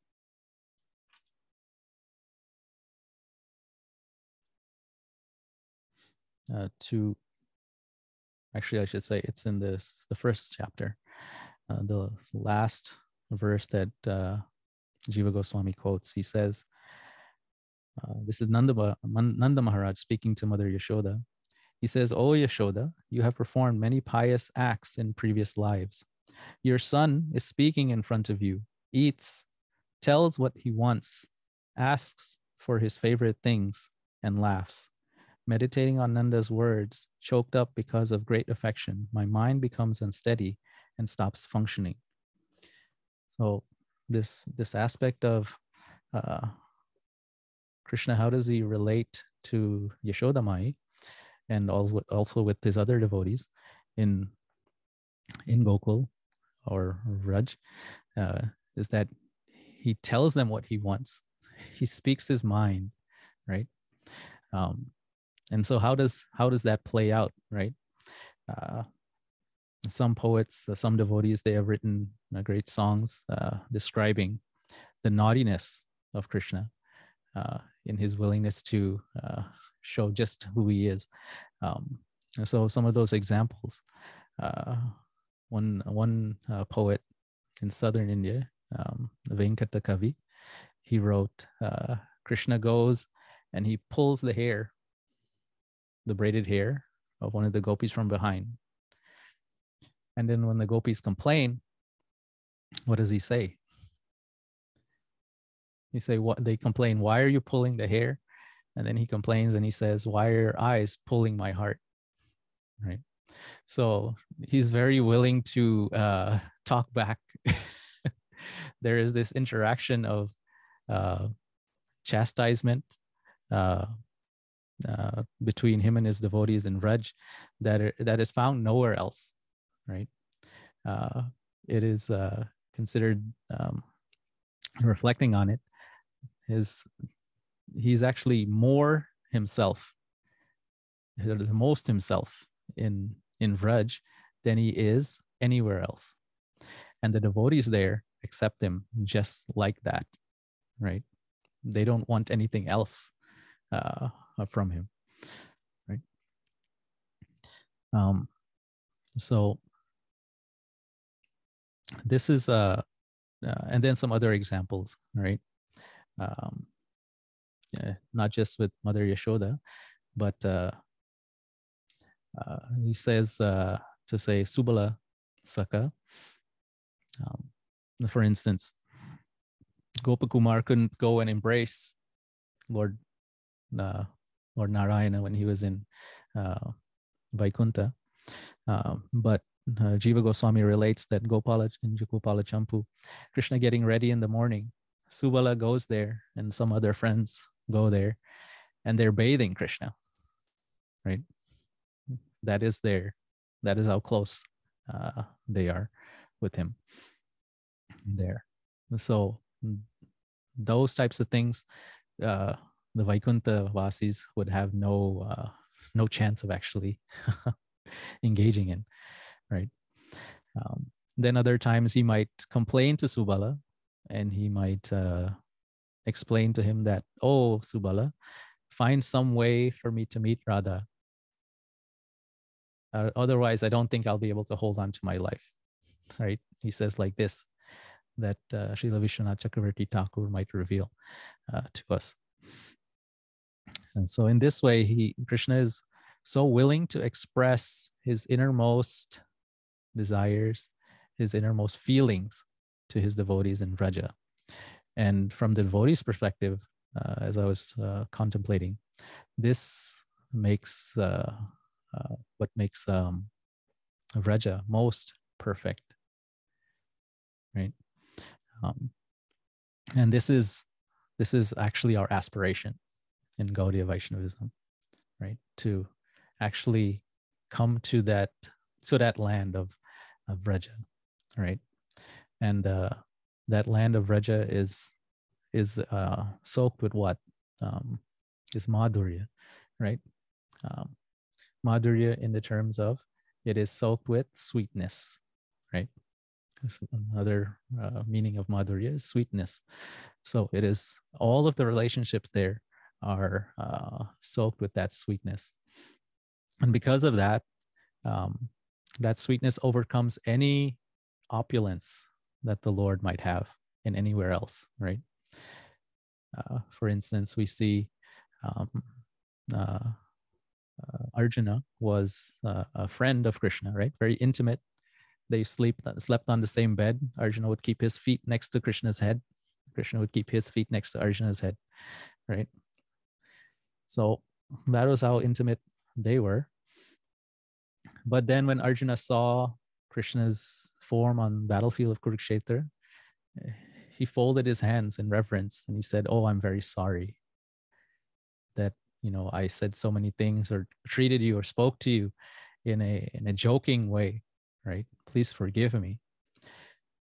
uh, to actually, I should say it's in this the first chapter, uh, the last verse that uh, Jiva Goswami quotes. He says, uh, "This is Nanda, Nanda Maharaj speaking to Mother Yashoda." He says, O Yashoda, you have performed many pious acts in previous lives. Your son is speaking in front of you, eats, tells what he wants, asks for his favorite things, and laughs. Meditating on Nanda's words, choked up because of great affection, my mind becomes unsteady and stops functioning. So, this this aspect of uh, Krishna, how does he relate to Yashoda Mai? and also with his other devotees in in Gokul or Vraj, uh, is that he tells them what he wants. He speaks his mind, right? Um, and so how does how does that play out, right? Uh, some poets, uh, some devotees, they have written uh, great songs uh, describing the naughtiness of Krishna uh, in his willingness to uh, show just who he is. Um, so some of those examples, uh, one one uh, poet in southern India, um, Venkata Kavi, he wrote, uh, Krishna goes and he pulls the hair, the braided hair of one of the gopis from behind. And then when the gopis complain, what does he say? He say what they complain, why are you pulling the hair? And then he complains and he says, Why are your eyes pulling my heart? Right. So he's very willing to uh, talk back. there is this interaction of uh, chastisement uh, uh, between him and his devotees in Vraj that, are, that is found nowhere else, right? Uh, it is uh, considered, um, reflecting on it, his, he's actually more himself, the most himself in, in Vraj than he is anywhere else. And the devotees there accept him just like that, right? They don't want anything else uh, from him, right? Um, so this is uh, uh, and then some other examples, right? Um, not just with Mother Yashoda, but uh, uh, he says uh, to say Subala Saka. Um, for instance, Gopakumar couldn't go and embrace Lord uh, Lord Narayana when he was in uh, Vaikunta. Uh, but Jiva Goswami relates that Gopala in Gopala Champu, Krishna getting ready in the morning, Subala goes there and some other friends go there and they're bathing Krishna, right? That is there. That is how close uh, they are with him there. So those types of things, uh, the Vaikunta Vasis would have no uh, no chance of actually engaging in, right? Um, then other times he might complain to Subala, and he might uh, explain to him that, oh, Subala, find some way for me to meet Radha. Uh, otherwise, I don't think I'll be able to hold on to my life, right? He says like this that uh, Srila Vishwanath Chakravarti Thakur might reveal uh, to us. And so, in this way, he Krishna is so willing to express his innermost desires, his innermost feelings to his devotees in Vraja. And from the devotee's perspective, uh, as I was uh, contemplating, this makes uh, uh what makes um, Vraja most perfect, right? Um, and this is this is actually our aspiration in Gaudiya Vaishnavism, right? To actually come to that to that land of of Vraja, right? And uh, that land of Vraja is is uh, soaked with what um, is Madhurya, right? Um, Madhurya in the terms of it is soaked with sweetness, right? another uh, meaning of madhurya is sweetness. So it is all of the relationships there are uh, soaked with that sweetness. And because of that, um, that sweetness overcomes any opulence that the Lord might have in anywhere else, right? Uh, for instance, we see um, uh, uh, Arjuna was uh, a friend of Krishna, right? Very intimate they sleep slept on the same bed. Arjuna would keep his feet next to Krishna's head. Krishna would keep his feet next to Arjuna's head, right? So that was how intimate they were. But then when Arjuna saw Krishna's form on battlefield of Kurukshetra, he folded his hands in reverence and he said, "Oh, I'm very sorry that you know I said so many things or treated you or spoke to you in a in a joking way right? Please forgive me.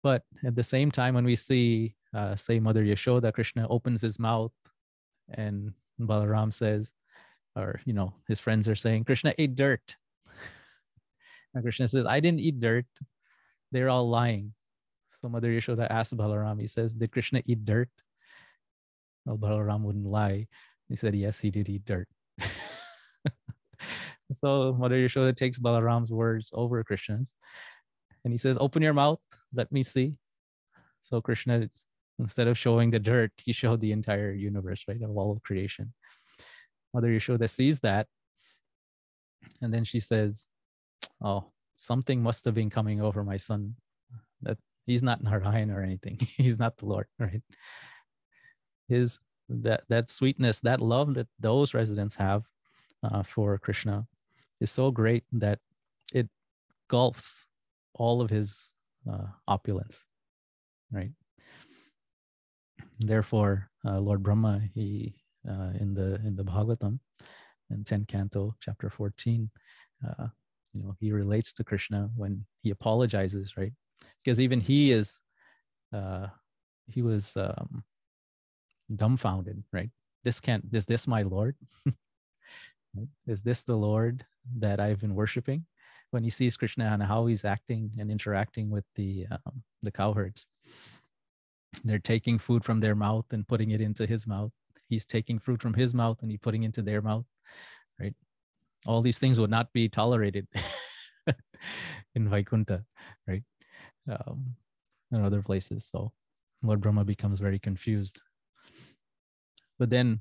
But at the same time, when we see, uh, say, Mother Yashoda, Krishna opens his mouth and Balaram says, or, you know, his friends are saying, Krishna ate dirt. And Krishna says, I didn't eat dirt. They're all lying. So Mother Yashoda asks Balaram, he says, Did Krishna eat dirt? Well, Balaram wouldn't lie. He said, Yes, he did eat dirt. So Mother Yashoda takes Balaram's words over Krishna's and he says, Open your mouth, let me see. So Krishna, instead of showing the dirt, he showed the entire universe, right? Of all of creation. Mother Yashoda sees that. And then she says, Oh, something must have been coming over my son. That he's not Narayan or anything. he's not the Lord, right? His that that sweetness, that love that those residents have uh, for Krishna is so great that it gulfs all of his uh, opulence, right? therefore, uh, Lord Brahma, he uh, in the in the Bhagavatam, in 10 canto, chapter 14, uh, you know, he relates to Krishna when he apologizes, right? Because even he is, uh, he was um, dumbfounded, right? This can't, is this my Lord? is this the Lord that I've been worshiping? When he sees Krishna and how he's acting and interacting with the um, the cowherds, they're taking food from their mouth and putting it into his mouth. He's taking fruit from his mouth and he putting into their mouth, right? All these things would not be tolerated in Vaikunta, right? Um, and other places. So Lord Brahma becomes very confused. But then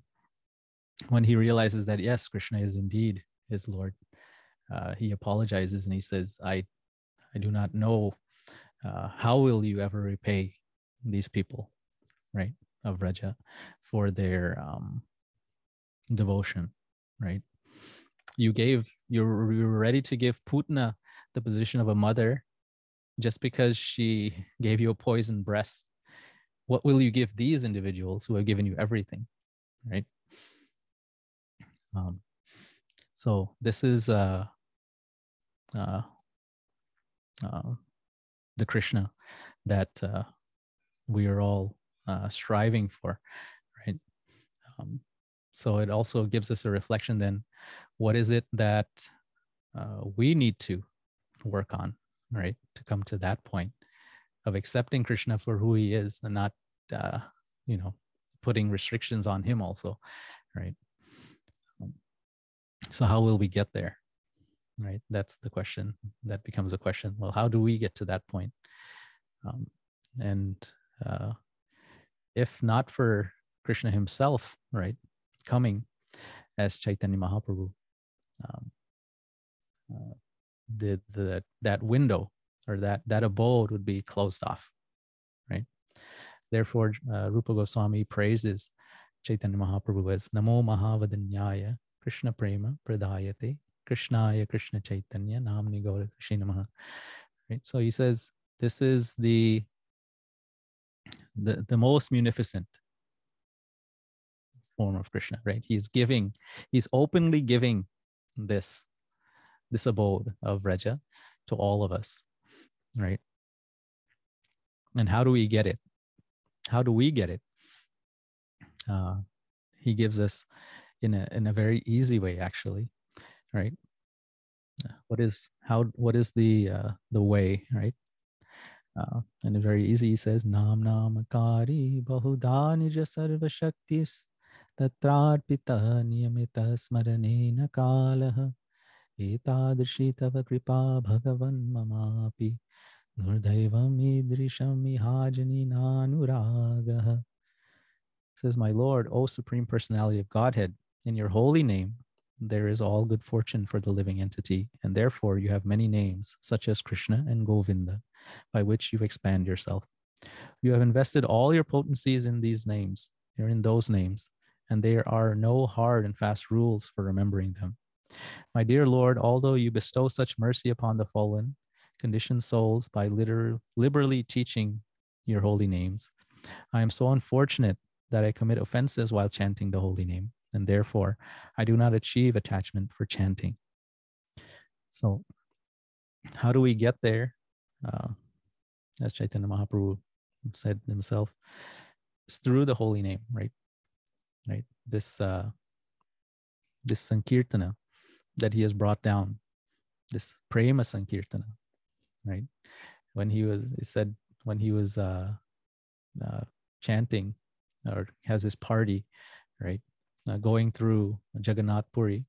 when he realizes that, yes, Krishna is indeed his Lord, uh, he apologizes and he says, I, I do not know uh, how will you ever repay these people, right, of Vraja for their um, devotion, right? You gave, you're, you're ready to give Putna the position of a mother just because she gave you a poisoned breast. What will you give these individuals who have given you everything, right? Um, so this is uh, uh, uh, the Krishna that uh, we are all uh, striving for, right? Um, so it also gives us a reflection then what is it that uh, we need to work on, right? To come to that point of accepting Krishna for who he is and not, uh, you know, putting restrictions on him also, right? So how will we get there? Right? That's the question. That becomes a question. Well, how do we get to that point? Um, and uh, if not for Krishna himself, right, coming as Chaitanya Mahaprabhu, um, uh, the, the that window or that that abode would be closed off, right? Therefore, uh, Rupa Goswami praises Chaitanya Mahaprabhu as Namo Mahavadanyaya Krishna Prema Pradayate Krishnaya Krishna Chaitanya Namni Gaura Namaha. Right. So he says this is the the, the most munificent form of Krishna, right? He's giving, he's openly giving this, this abode of Vraja to all of us, right? And how do we get it? How do we get it? Uh, he gives us in a in a very easy way, actually, right? What is how? What is the uh, the way, right? Uh, and it's very easy. He says, Nam Namakari Bahuda Nija Sarva Shaktis Kalaha Etadrishi Tava Kripa Bhagavan Mamapi Nurdaivam Idrisham Ihajani Nanuragaha Says, My Lord, O Supreme Personality of Godhead, in your holy name, there is all good fortune for the living entity, and therefore you have many names, such as Krishna and Govinda by which you expand yourself. You have invested all your potencies in these names, or in those names, and there are no hard and fast rules for remembering them. My dear Lord, although you bestow such mercy upon the fallen, conditioned souls by liter- liberally teaching your holy names, I am so unfortunate that I commit offenses while chanting the holy name, and therefore I do not achieve attachment for chanting. So, how do we get there? uh, as Chaitanya Mahaprabhu said himself, it's through the holy name, right? Right. This uh, this sankirtana that he has brought down, this prema sankirtana, right? When he was, he said, when he was uh, uh, chanting or has his party, right, uh, going through Jagannath Puri,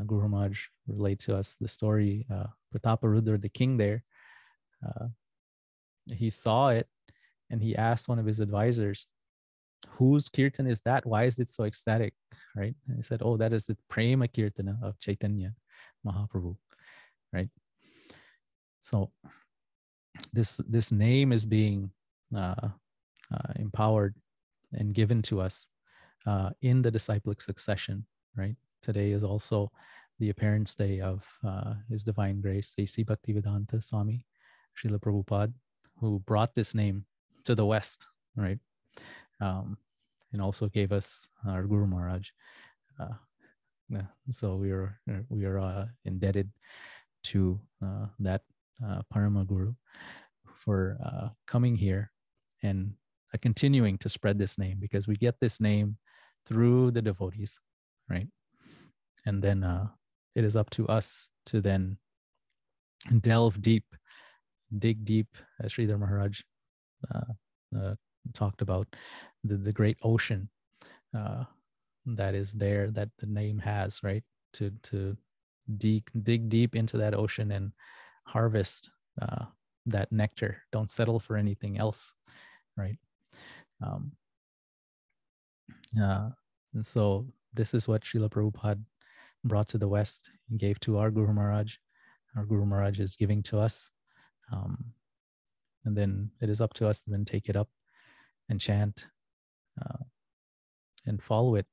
uh, Guru Maharaj relate to us the story. Uh, Prataparudra, the king there, uh, he saw it and he asked one of his advisors, whose kirtan is that? Why is it so ecstatic? Right? And he said, oh, that is the prema kirtana of Chaitanya Mahaprabhu. Right? So this this name is being uh, uh, empowered and given to us uh, in the disciplic succession. Right? Today is also the appearance day of uh, His Divine Grace, A.C. Bhaktivedanta Swami Srila Prabhupada, who brought this name to the West, right? um, and also gave us our Guru Maharaj. Uh, so we are we are uh, indebted to uh, that uh, Parama Guru for uh, coming here and uh, continuing to spread this name because we get this name through the devotees, right? And then uh, it is up to us to then delve deep, dig deep, as Sridhar Maharaj uh, uh, talked about, the, the great ocean uh, that is there that the name has, right? To to dig dig deep into that ocean and harvest uh, that nectar. Don't settle for anything else, right? Um, uh, and so this is what Srila Prabhupada brought to the West and gave to our Guru Maharaj. Our Guru Maharaj is giving to us. Um, and then it is up to us to then take it up and chant uh, and follow it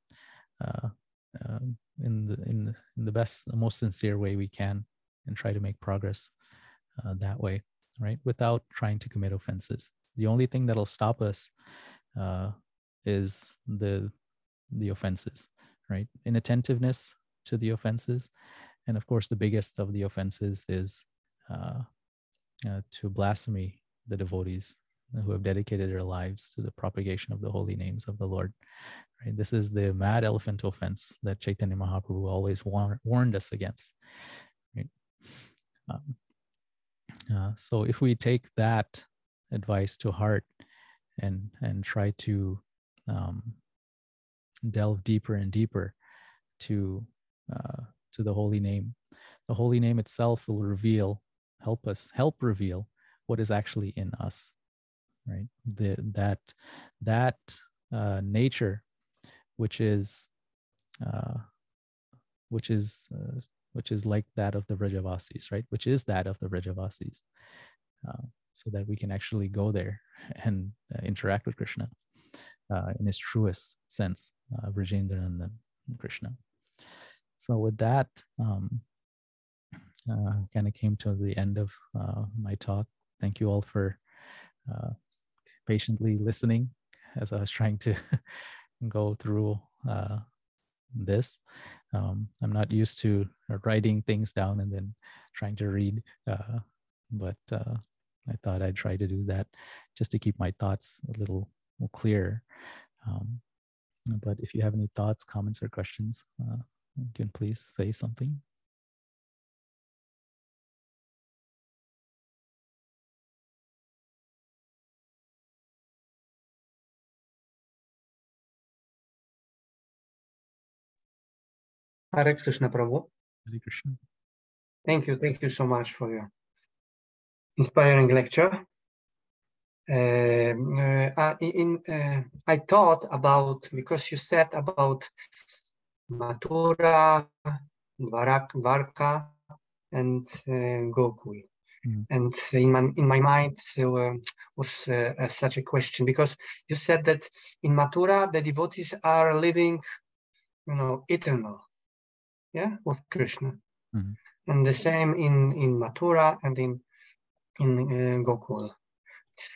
uh, uh, in the in the, in the best, most sincere way we can, and try to make progress uh, that way, right? Without trying to commit offenses. The only thing that'll stop us uh, is the the offenses, right? Inattentiveness to the offenses, and of course, the biggest of the offenses is uh, uh, to blasphemy the devotees who have dedicated their lives to the propagation of the holy names of the Lord. Right? This is the mad elephant offense that Chaitanya Mahaprabhu always war- warned us against. Right? Um, uh, so if we take that advice to heart and and try to um, delve deeper and deeper to uh, to the holy name, the holy name itself will reveal, help us, help reveal what is actually in us right the that that uh, nature which is uh, which is uh, which is like that of the Vrajavasis, right? Which is that of the Vrajavasis, uh, so that we can actually go there and uh, interact with Krishna uh, in his truest sense, uh, and Krishna. So with that, um, uh, kind of came to the end of uh, my talk. Thank you all for uh, patiently listening as I was trying to go through uh, this. Um, I'm not used to writing things down and then trying to read, uh, but uh, I thought I'd try to do that just to keep my thoughts a little clear. Um, but if you have any thoughts, comments, or questions, uh, you can please say something. Hare Krishna Prabhu. Hare Krishna. Thank you. Thank you so much for your inspiring lecture. Uh, uh, in, uh, I thought about, because you said about Mathura, Dwarka, and uh, Gokul. Mm. And in my, in my mind was uh, such a question because you said that in Mathura the devotees are living, you know, eternal yeah, with Krishna. Mm-hmm. And the same in, in Mathura and in, in uh, Gokul.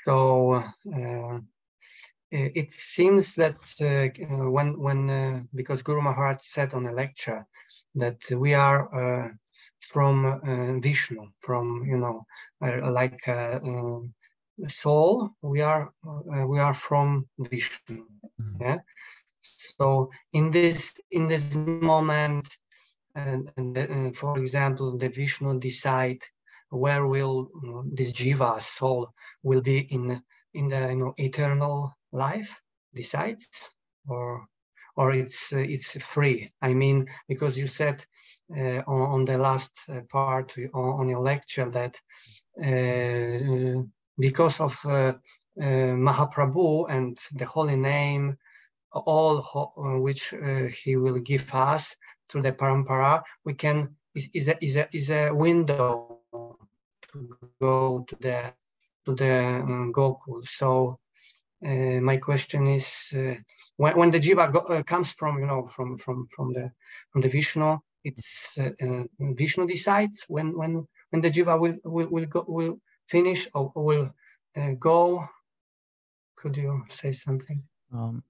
So uh, it seems that uh, when, when uh, because Guru Maharaj said on a lecture that we are uh, from uh, Vishnu, from, you know, like soul, we are, we are from Vishnu. Mm-hmm. Yeah. So in this in this moment, and, and for example, the Vishnu decide where will you know, this jiva soul will be in in the you know eternal life decides or or it's uh, it's free. I mean because you said uh, on, on, the last uh, part on, on, your lecture that uh, because of uh, uh, mahaprabhu and the holy name all which he will give us through the parampara, we can is, is a is a is a window to go to the to the um, Gokul. So uh, my question is, uh, when, when the jiva go, uh, comes from you know from from from the from the Vishnu, it's uh, uh, Vishnu decides when when when the jiva will will will go will finish or will uh, go. Could you say something? Um,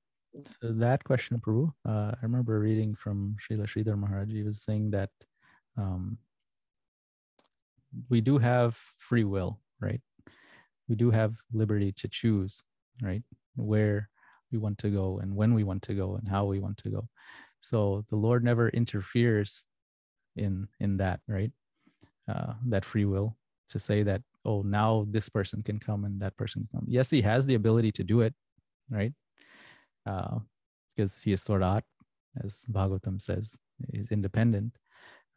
so that question, Prabhu, uh, I remember reading from Srila Sridhar Maharaj. He was saying that um, we do have free will, right? We do have liberty to choose, right? Where we want to go and when we want to go and how we want to go. So the Lord never interferes in in that, right? Uh, that free will to say that oh now this person can come and that person can come. Yes, he has the ability to do it, right? Because uh, he is Swarat, as Bhagavatam says, is independent.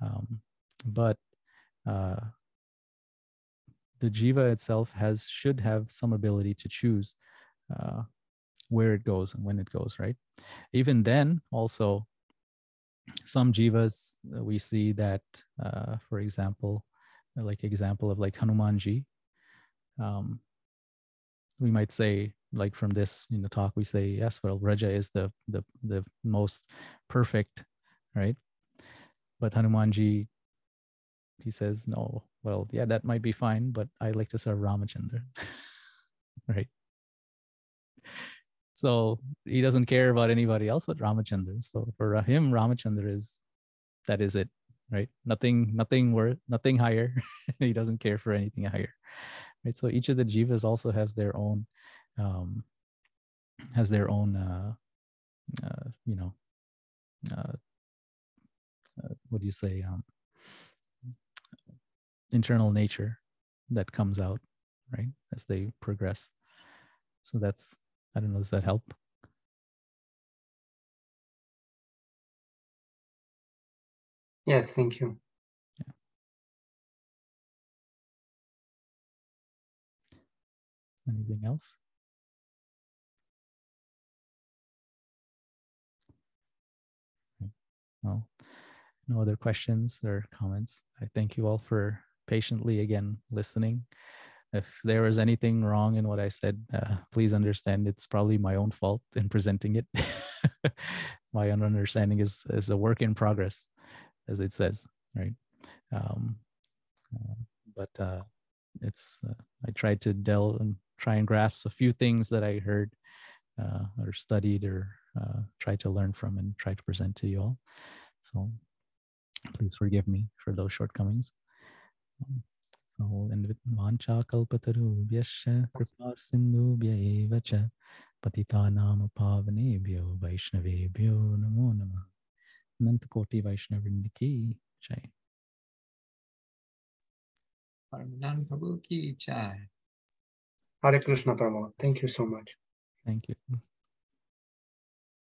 Um, but uh, the jiva itself has should have some ability to choose uh, where it goes and when it goes right even then also some jivas uh, we see that uh, for example like example of like hanumanji um, we might say like from this in the talk we say yes well Vraja is the the the most perfect right? But hanumanji he says no well yeah that might be fine but i like to serve ramachandra right? So he doesn't care about anybody else but ramachandra. So for him ramachandra is that is it right? Nothing nothing worth nothing higher. He doesn't care for anything higher right? So each of the jivas also has their own um has their own uh, uh you know uh, uh what do you say um internal nature that comes out right as they progress. So that's i don't know does that help yes thank you anything else well no other questions or comments i thank you all for patiently again listening. If there was anything wrong in what I said, uh, please understand it's probably my own fault in presenting it. my understanding is is a work in progress, as it says, right? Um, uh, but uh, it's uh, I tried to delve and try and grasp a few things that I heard uh, or studied or uh, tried to learn from and try to present to you all. So please forgive me for those shortcomings. So, and with Vancha Kalpatarubhyascha Kripa Sindhubhya Eva Cha Patitanam Pavanebhyo Vaishnavebhyo Namo Namah Nantakoti Vaishnavindiki Jai Parmanand Prabhu ki Jai Hare Krishna Prabhu. Thank you so much. Thank you.